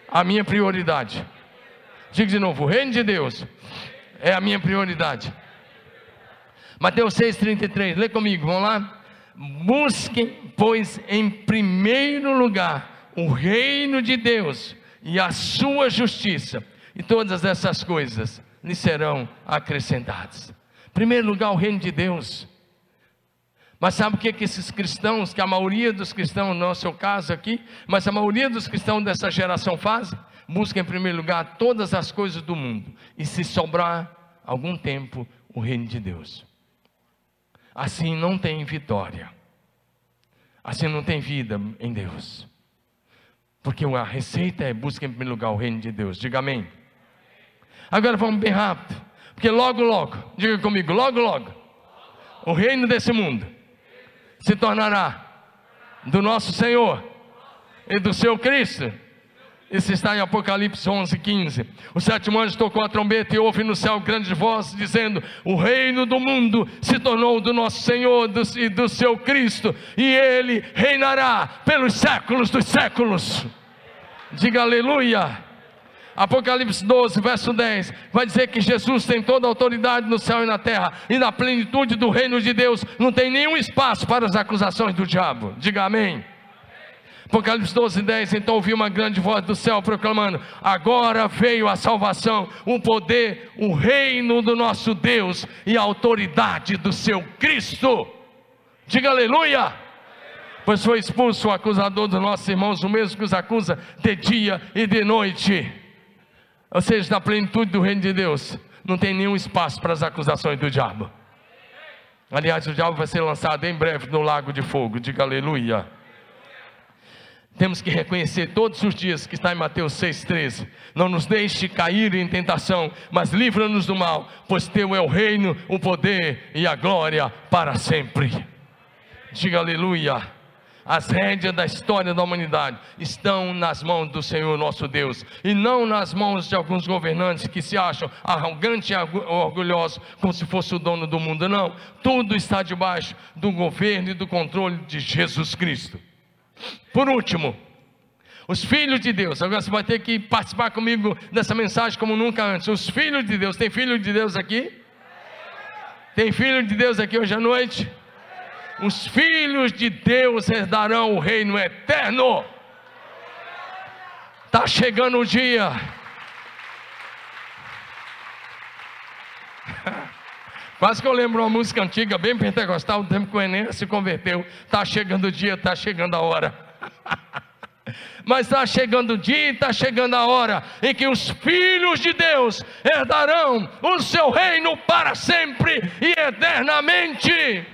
a minha prioridade. Diga de novo: o reino de Deus é a minha prioridade. Mateus 6,33, lê comigo, vamos lá. Busquem, pois, em primeiro lugar o reino de Deus e a sua justiça, e todas essas coisas lhe serão acrescentadas primeiro lugar, o reino de Deus. Mas sabe o que, que esses cristãos, que a maioria dos cristãos, não é o seu caso aqui, mas a maioria dos cristãos dessa geração fazem? Busca em primeiro lugar todas as coisas do mundo, e se sobrar algum tempo, o reino de Deus. Assim não tem vitória, assim não tem vida em Deus, porque a receita é busca em primeiro lugar o reino de Deus, diga amém. Agora vamos bem rápido. Porque logo, logo, diga comigo, logo, logo, o reino desse mundo se tornará do nosso Senhor e do seu Cristo. Isso está em Apocalipse 11, 15. O sétimo anjo tocou a trombeta e houve no céu grande voz dizendo: O reino do mundo se tornou do nosso Senhor e do seu Cristo, e ele reinará pelos séculos dos séculos. Diga aleluia. Apocalipse 12, verso 10, vai dizer que Jesus tem toda a autoridade no céu e na terra, e na plenitude do reino de Deus não tem nenhum espaço para as acusações do diabo. Diga amém. Apocalipse 12, 10, então ouvi uma grande voz do céu proclamando: Agora veio a salvação, o poder, o reino do nosso Deus e a autoridade do seu Cristo. Diga aleluia! Pois foi expulso o acusador dos nossos irmãos, o mesmo que os acusa de dia e de noite. Ou seja, na plenitude do reino de Deus, não tem nenhum espaço para as acusações do diabo. Aliás, o diabo vai ser lançado em breve no lago de fogo. Diga aleluia. Temos que reconhecer todos os dias que está em Mateus 6,13. Não nos deixe cair em tentação, mas livra-nos do mal, pois teu é o reino, o poder e a glória para sempre. Diga aleluia. As rédeas da história da humanidade estão nas mãos do Senhor nosso Deus e não nas mãos de alguns governantes que se acham arrogantes e orgulhosos, como se fosse o dono do mundo. Não, tudo está debaixo do governo e do controle de Jesus Cristo. Por último, os filhos de Deus, agora você vai ter que participar comigo dessa mensagem como nunca antes. Os filhos de Deus, tem filho de Deus aqui? Tem filho de Deus aqui hoje à noite? Os filhos de Deus herdarão o reino eterno. Está chegando o dia. Quase que eu lembro uma música antiga, bem pentecostal, do tempo que o Enem se converteu. Está chegando o dia, está chegando a hora. Mas está chegando o dia, está chegando a hora em que os filhos de Deus herdarão o seu reino para sempre e eternamente.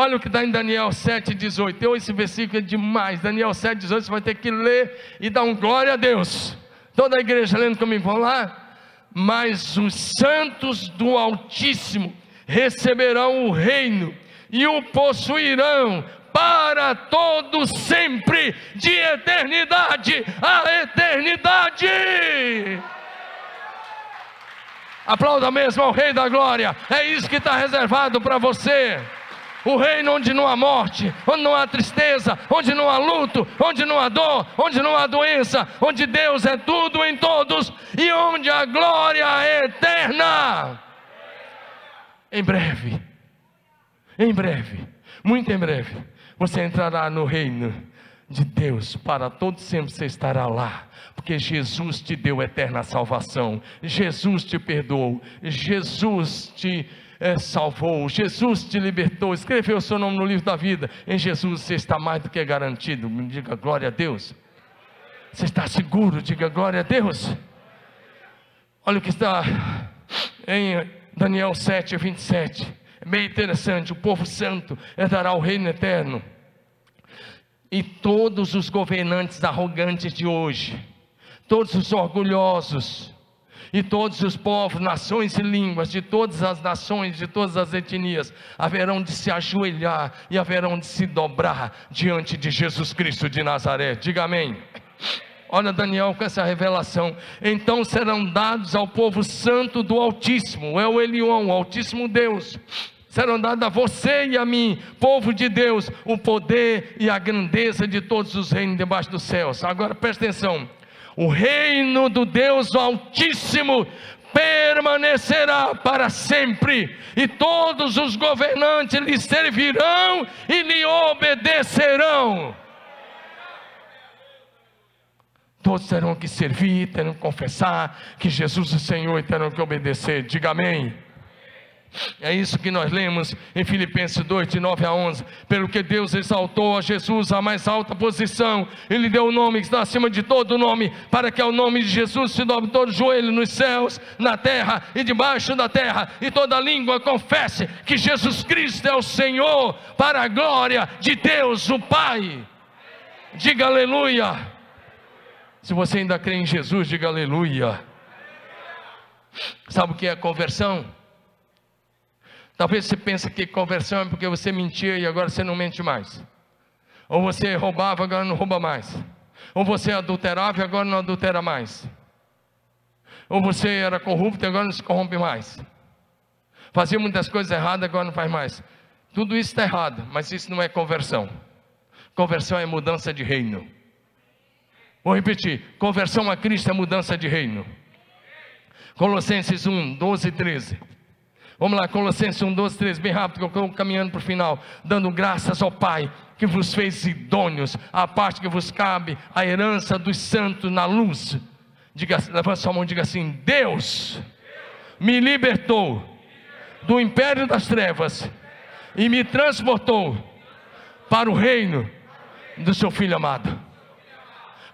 Olha o que está em Daniel 7,18. Eu, esse versículo é demais. Daniel 7,18, você vai ter que ler e dar um glória a Deus. Toda a igreja lendo comigo, vamos lá? Mas os santos do Altíssimo receberão o reino e o possuirão para todo sempre, de eternidade a eternidade. Aplauda mesmo ao Rei da Glória, é isso que está reservado para você. O reino onde não há morte, onde não há tristeza, onde não há luto, onde não há dor, onde não há doença, onde Deus é tudo em todos e onde a glória é eterna. Em breve, em breve, muito em breve, você entrará no reino de Deus para todo sempre você estará lá, porque Jesus te deu eterna salvação, Jesus te perdoou, Jesus te é, salvou, Jesus te libertou, escreveu o seu nome no livro da vida. Em Jesus você está mais do que garantido. Me diga glória a Deus. Você está seguro, diga glória a Deus. Olha o que está em Daniel 7, 27. É meio interessante. O povo santo herdará o reino eterno. E todos os governantes arrogantes de hoje, todos os orgulhosos, e todos os povos, nações e línguas, de todas as nações, de todas as etnias, haverão de se ajoelhar e haverão de se dobrar diante de Jesus Cristo de Nazaré. Diga amém. Olha Daniel com essa revelação. Então serão dados ao povo santo do Altíssimo, é o Elion, o Altíssimo Deus. Serão dados a você e a mim, povo de Deus, o poder e a grandeza de todos os reinos debaixo dos céus. Agora presta atenção o reino do Deus Altíssimo permanecerá para sempre, e todos os governantes lhe servirão e lhe obedecerão. Todos terão que servir, terão que confessar que Jesus é Senhor e terão que obedecer. Diga amém. É isso que nós lemos em Filipenses 2, de 9 a 11. Pelo que Deus exaltou a Jesus à mais alta posição, Ele deu o nome que está acima de todo nome, para que ao nome de Jesus se dobre todo joelho nos céus, na terra e debaixo da terra, e toda língua confesse que Jesus Cristo é o Senhor, para a glória de Deus, o Pai. Diga aleluia. Se você ainda crê em Jesus, diga aleluia. Sabe o que é conversão? Talvez você pense que conversão é porque você mentia e agora você não mente mais. Ou você roubava, agora não rouba mais. Ou você adulterava e agora não adultera mais. Ou você era corrupto e agora não se corrompe mais. Fazia muitas coisas erradas, agora não faz mais. Tudo isso está errado, mas isso não é conversão. Conversão é mudança de reino. Vou repetir: conversão a Cristo é mudança de reino. Colossenses 1, 12 e 13. Vamos lá, Colossenses 1, 12, 13, bem rápido, que eu estou caminhando para o final. Dando graças ao Pai, que vos fez idôneos, a parte que vos cabe, a herança dos santos na luz. Diga, levanta sua mão e diga assim: Deus me libertou do império das trevas e me transportou para o reino do seu Filho amado.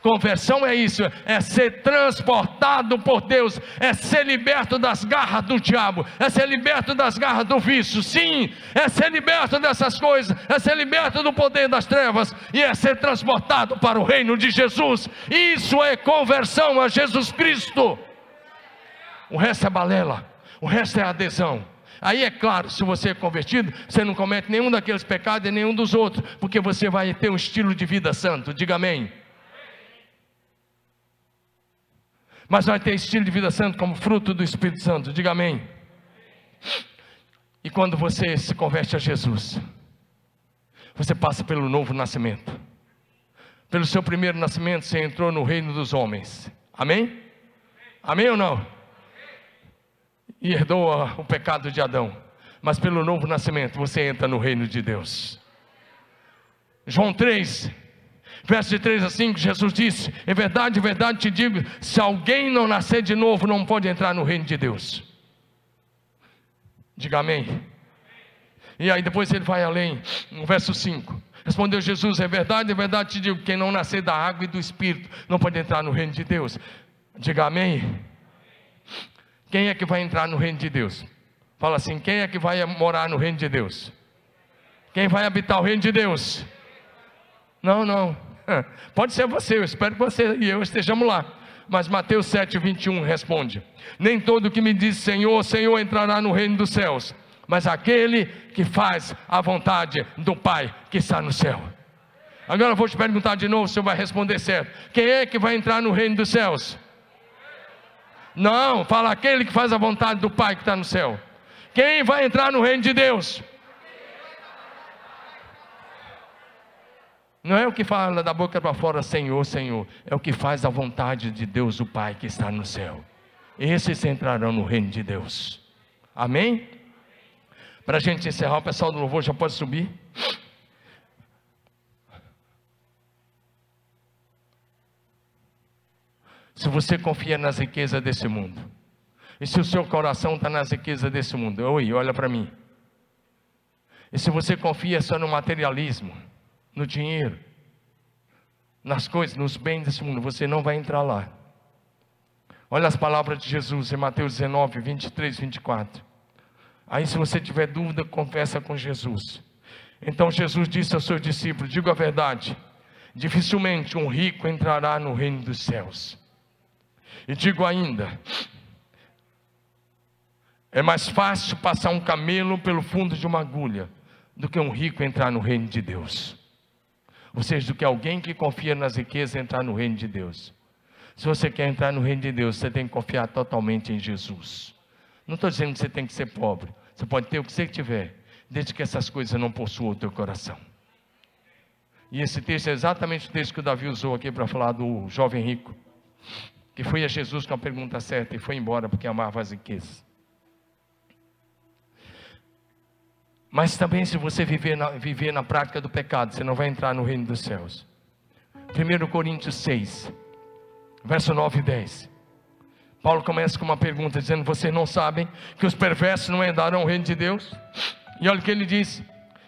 Conversão é isso, é ser transportado por Deus, é ser liberto das garras do diabo, é ser liberto das garras do vício, sim, é ser liberto dessas coisas, é ser liberto do poder das trevas e é ser transportado para o reino de Jesus. Isso é conversão a Jesus Cristo. O resto é balela, o resto é adesão. Aí é claro, se você é convertido, você não comete nenhum daqueles pecados e nenhum dos outros, porque você vai ter um estilo de vida santo. Diga amém. Mas vai ter estilo de vida santo como fruto do Espírito Santo. Diga amém. E quando você se converte a Jesus, você passa pelo novo nascimento. Pelo seu primeiro nascimento, você entrou no reino dos homens. Amém? Amém ou não? E herdou o pecado de Adão. Mas pelo novo nascimento, você entra no reino de Deus. João 3, Verso de 3 a 5, Jesus disse: Em verdade, em verdade te digo: se alguém não nascer de novo, não pode entrar no reino de Deus. Diga amém. E aí depois ele vai além, no verso 5. Respondeu Jesus: É verdade, é verdade te digo: quem não nascer da água e do espírito não pode entrar no reino de Deus. Diga amém. Quem é que vai entrar no reino de Deus? Fala assim: quem é que vai morar no reino de Deus? Quem vai habitar o reino de Deus? Não, não. Pode ser você, eu espero que você e eu estejamos lá. Mas Mateus 7, 21 responde: Nem todo que me diz Senhor, Senhor entrará no reino dos céus, mas aquele que faz a vontade do Pai que está no céu. Agora eu vou te perguntar de novo, você vai responder certo. Quem é que vai entrar no reino dos céus? Não, fala aquele que faz a vontade do Pai que está no céu. Quem vai entrar no reino de Deus? Não é o que fala da boca para fora, Senhor, Senhor. É o que faz a vontade de Deus, o Pai que está no céu. Esses entrarão no reino de Deus. Amém? Para a gente encerrar, o pessoal do louvor já pode subir. Se você confia nas riquezas desse mundo, e se o seu coração está nas riquezas desse mundo, oi, olha para mim. E se você confia só no materialismo, no dinheiro, nas coisas, nos bens desse mundo, você não vai entrar lá. Olha as palavras de Jesus em Mateus 19, 23, 24. Aí, se você tiver dúvida, confessa com Jesus. Então Jesus disse aos seus discípulos: Digo a verdade, dificilmente um rico entrará no reino dos céus. E digo ainda: é mais fácil passar um camelo pelo fundo de uma agulha do que um rico entrar no reino de Deus. Ou seja, do que alguém que confia nas riquezas entrar no reino de Deus. Se você quer entrar no reino de Deus, você tem que confiar totalmente em Jesus. Não estou dizendo que você tem que ser pobre. Você pode ter o que você tiver, desde que essas coisas não possuam o teu coração. E esse texto é exatamente o texto que o Davi usou aqui para falar do jovem rico, que foi a Jesus com a pergunta certa e foi embora porque amava as riquezas. Mas também, se você viver na, viver na prática do pecado, você não vai entrar no reino dos céus. 1 Coríntios 6, verso 9 e 10. Paulo começa com uma pergunta, dizendo: Vocês não sabem que os perversos não herdarão o reino de Deus? E olha o que ele diz: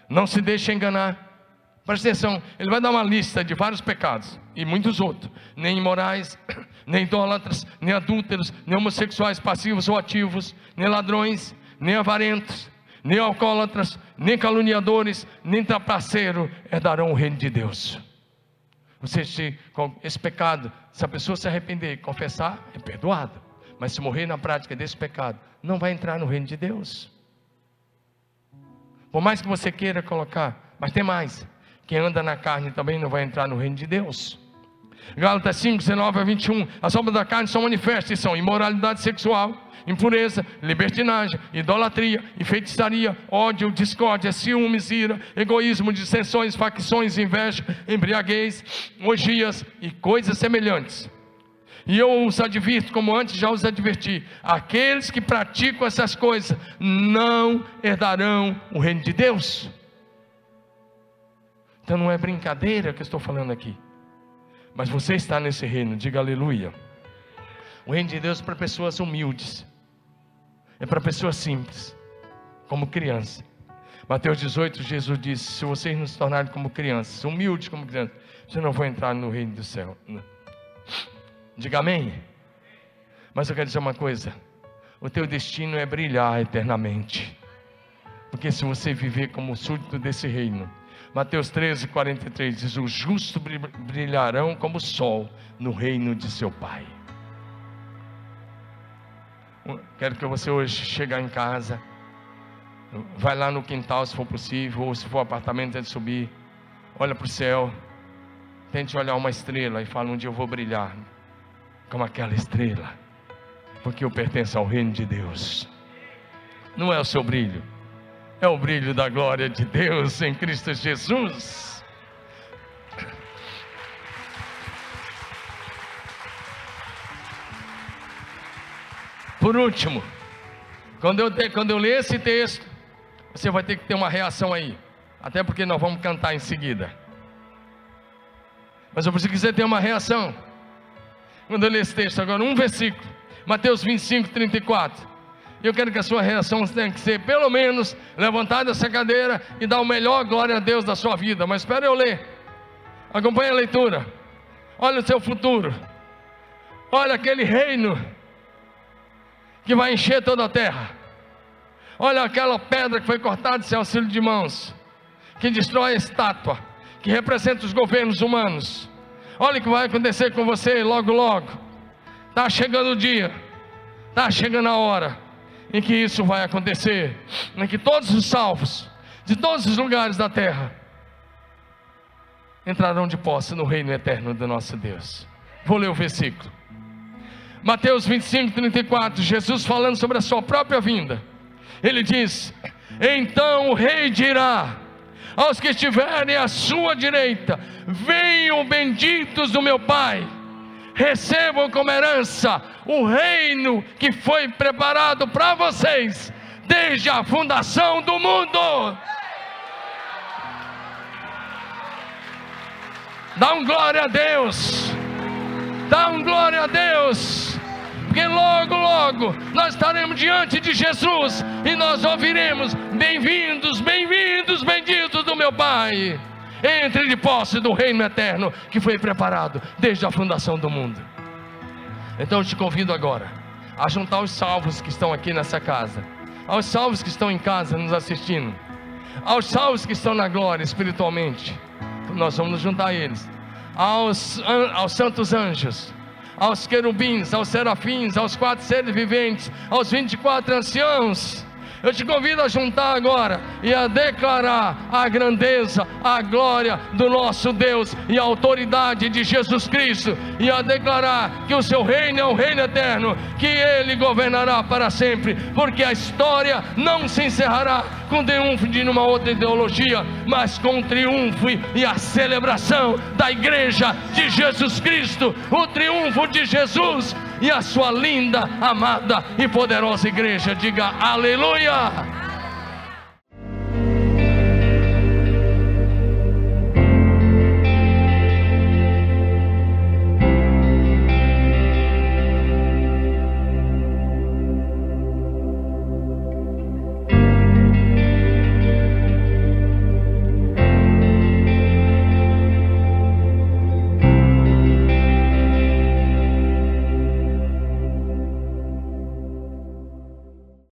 Não se deixe enganar. Presta atenção, ele vai dar uma lista de vários pecados e muitos outros, nem imorais, nem idólatras, nem adúlteros, nem homossexuais passivos ou ativos, nem ladrões, nem avarentos, nem alcoólatras, nem caluniadores, nem trapaceiro herdarão o reino de Deus. Você se, esse pecado, se a pessoa se arrepender e confessar, é perdoado. Mas se morrer na prática desse pecado, não vai entrar no reino de Deus. Por mais que você queira colocar, mas tem mais. Quem anda na carne também não vai entrar no reino de Deus. Gálatas 5, 19 a 21. As obras da carne são manifestas e são imoralidade sexual, impureza, libertinagem, idolatria, feitiçaria, ódio, discórdia, ciúmes, ira, egoísmo, dissensões, facções, inveja, embriaguez, orgias e coisas semelhantes e eu os advirto, como antes já os adverti: aqueles que praticam essas coisas não herdarão o reino de Deus. Então não é brincadeira que eu estou falando aqui. Mas você está nesse reino, diga aleluia. O reino de Deus é para pessoas humildes, é para pessoas simples, como criança. Mateus 18, Jesus disse: Se vocês não se tornarem como crianças, humildes como crianças, vocês não vão entrar no reino do céu. Diga amém. Mas eu quero dizer uma coisa: o teu destino é brilhar eternamente. Porque se você viver como súdito desse reino, Mateus 13, 43 diz: Os justos brilharão como o sol no reino de seu Pai. Quero que você hoje chegar em casa, vai lá no quintal se for possível, ou se for apartamento, tente subir, olha para o céu, tente olhar uma estrela e fala: Um dia eu vou brilhar como aquela estrela, porque eu pertenço ao reino de Deus. Não é o seu brilho, é o brilho da glória de Deus em Cristo Jesus. Por último, quando eu, quando eu ler esse texto, você vai ter que ter uma reação aí, até porque nós vamos cantar em seguida. Mas eu preciso que você tenha uma reação. Quando eu ler esse texto agora, um versículo, Mateus 25, 34. Eu quero que a sua reação tenha que ser, pelo menos, levantar dessa cadeira e dar o melhor glória a Deus da sua vida. Mas espera eu ler. Acompanhe a leitura. Olha o seu futuro. Olha aquele reino que vai encher toda a terra. Olha aquela pedra que foi cortada sem auxílio de mãos, que destrói a estátua, que representa os governos humanos. Olha o que vai acontecer com você logo, logo. Está chegando o dia, está chegando a hora. Em que isso vai acontecer, em que todos os salvos de todos os lugares da terra entrarão de posse no reino eterno do nosso Deus. Vou ler o versículo. Mateus 25, 34, Jesus falando sobre a sua própria vinda. Ele diz: Então o rei dirá aos que estiverem à sua direita: Venham benditos do meu Pai, recebam como herança o reino que foi preparado para vocês desde a fundação do mundo. Dá um glória a Deus. Dá um glória a Deus. Porque logo, logo nós estaremos diante de Jesus e nós ouviremos: Bem-vindos, bem-vindos, benditos do meu Pai. Entre de posse do reino eterno que foi preparado desde a fundação do mundo. Então eu te convido agora a juntar os salvos que estão aqui nessa casa, aos salvos que estão em casa nos assistindo, aos salvos que estão na glória espiritualmente nós vamos juntar eles, aos, aos santos anjos, aos querubins, aos serafins, aos quatro seres viventes, aos 24 anciãos, eu te convido a juntar agora e a declarar a grandeza, a glória do nosso Deus e a autoridade de Jesus Cristo, e a declarar que o seu reino é um reino eterno, que ele governará para sempre, porque a história não se encerrará com triunfo de uma outra ideologia, mas com o triunfo e a celebração da igreja de Jesus Cristo, o triunfo de Jesus e a sua linda, amada e poderosa igreja. Diga aleluia!